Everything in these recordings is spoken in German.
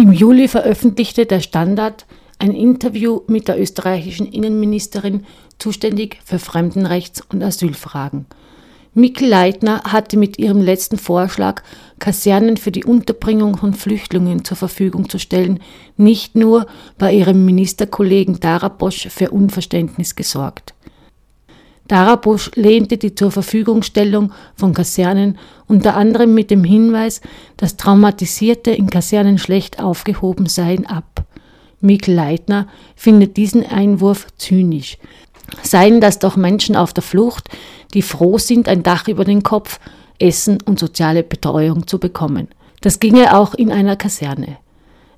Im Juli veröffentlichte der Standard ein Interview mit der österreichischen Innenministerin, zuständig für Fremdenrechts- und Asylfragen. Mikl Leitner hatte mit ihrem letzten Vorschlag, Kasernen für die Unterbringung von Flüchtlingen zur Verfügung zu stellen, nicht nur bei ihrem Ministerkollegen Darabosch für Unverständnis gesorgt. Darabosch lehnte die zur Verfügungstellung von Kasernen unter anderem mit dem Hinweis, dass Traumatisierte in Kasernen schlecht aufgehoben seien, ab. Mikl Leitner findet diesen Einwurf zynisch. Seien das doch Menschen auf der Flucht, die froh sind, ein Dach über den Kopf, Essen und soziale Betreuung zu bekommen. Das ginge auch in einer Kaserne.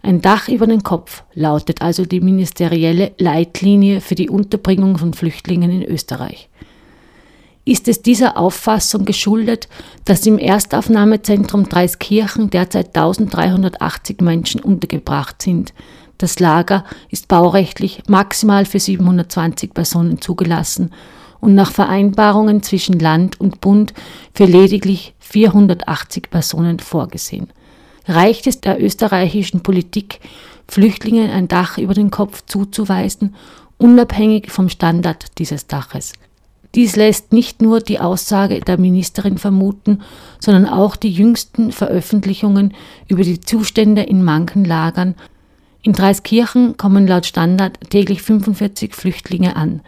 Ein Dach über den Kopf lautet also die ministerielle Leitlinie für die Unterbringung von Flüchtlingen in Österreich. Ist es dieser Auffassung geschuldet, dass im Erstaufnahmezentrum Dreiskirchen derzeit 1380 Menschen untergebracht sind, das Lager ist baurechtlich maximal für 720 Personen zugelassen und nach Vereinbarungen zwischen Land und Bund für lediglich 480 Personen vorgesehen. Reicht es der österreichischen Politik, Flüchtlingen ein Dach über den Kopf zuzuweisen, unabhängig vom Standard dieses Daches? Dies lässt nicht nur die Aussage der Ministerin vermuten, sondern auch die jüngsten Veröffentlichungen über die Zustände in manchen Lagern in Dreiskirchen kommen laut Standard täglich 45 Flüchtlinge an.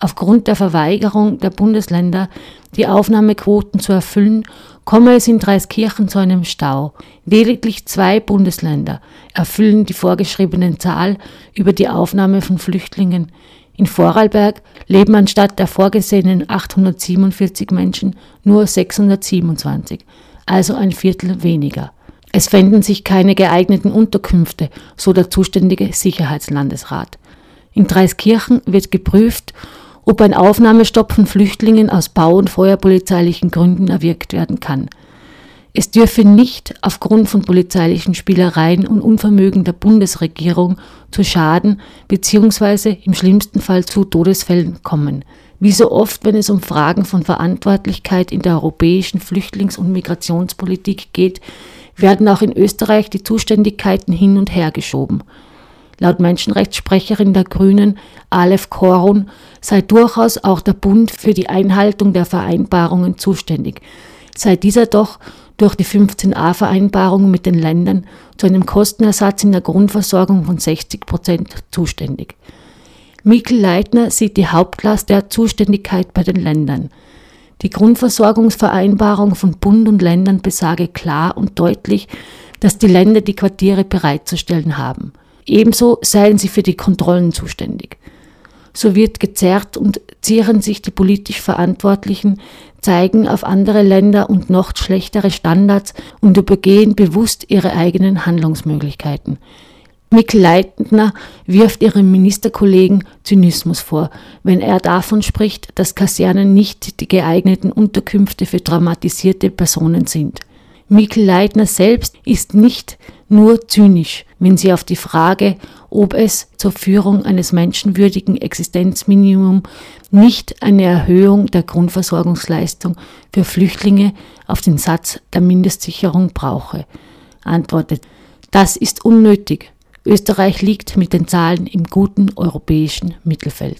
Aufgrund der Verweigerung der Bundesländer, die Aufnahmequoten zu erfüllen, komme es in Dreiskirchen zu einem Stau. Lediglich zwei Bundesländer erfüllen die vorgeschriebene Zahl über die Aufnahme von Flüchtlingen. In Vorarlberg leben anstatt der vorgesehenen 847 Menschen nur 627, also ein Viertel weniger. Es fänden sich keine geeigneten Unterkünfte, so der zuständige Sicherheitslandesrat. In Dreiskirchen wird geprüft, ob ein Aufnahmestopp von Flüchtlingen aus bau- und feuerpolizeilichen Gründen erwirkt werden kann. Es dürfe nicht aufgrund von polizeilichen Spielereien und Unvermögen der Bundesregierung zu Schaden bzw. im schlimmsten Fall zu Todesfällen kommen. Wie so oft, wenn es um Fragen von Verantwortlichkeit in der europäischen Flüchtlings- und Migrationspolitik geht, werden auch in Österreich die Zuständigkeiten hin und her geschoben. Laut Menschenrechtssprecherin der Grünen, Aleph Korun, sei durchaus auch der Bund für die Einhaltung der Vereinbarungen zuständig, sei dieser doch durch die 15a-Vereinbarung mit den Ländern zu einem Kostenersatz in der Grundversorgung von 60 Prozent zuständig. Mikkel Leitner sieht die Hauptlast der Zuständigkeit bei den Ländern. Die Grundversorgungsvereinbarung von Bund und Ländern besage klar und deutlich, dass die Länder die Quartiere bereitzustellen haben. Ebenso seien sie für die Kontrollen zuständig. So wird gezerrt und zieren sich die politisch Verantwortlichen, zeigen auf andere Länder und noch schlechtere Standards und übergehen bewusst ihre eigenen Handlungsmöglichkeiten. Mikl Leitner wirft ihrem Ministerkollegen Zynismus vor, wenn er davon spricht, dass Kasernen nicht die geeigneten Unterkünfte für traumatisierte Personen sind. Mikl Leitner selbst ist nicht nur zynisch, wenn sie auf die Frage, ob es zur Führung eines menschenwürdigen Existenzminimum nicht eine Erhöhung der Grundversorgungsleistung für Flüchtlinge auf den Satz der Mindestsicherung brauche, antwortet. Das ist unnötig. Österreich liegt mit den Zahlen im guten europäischen Mittelfeld.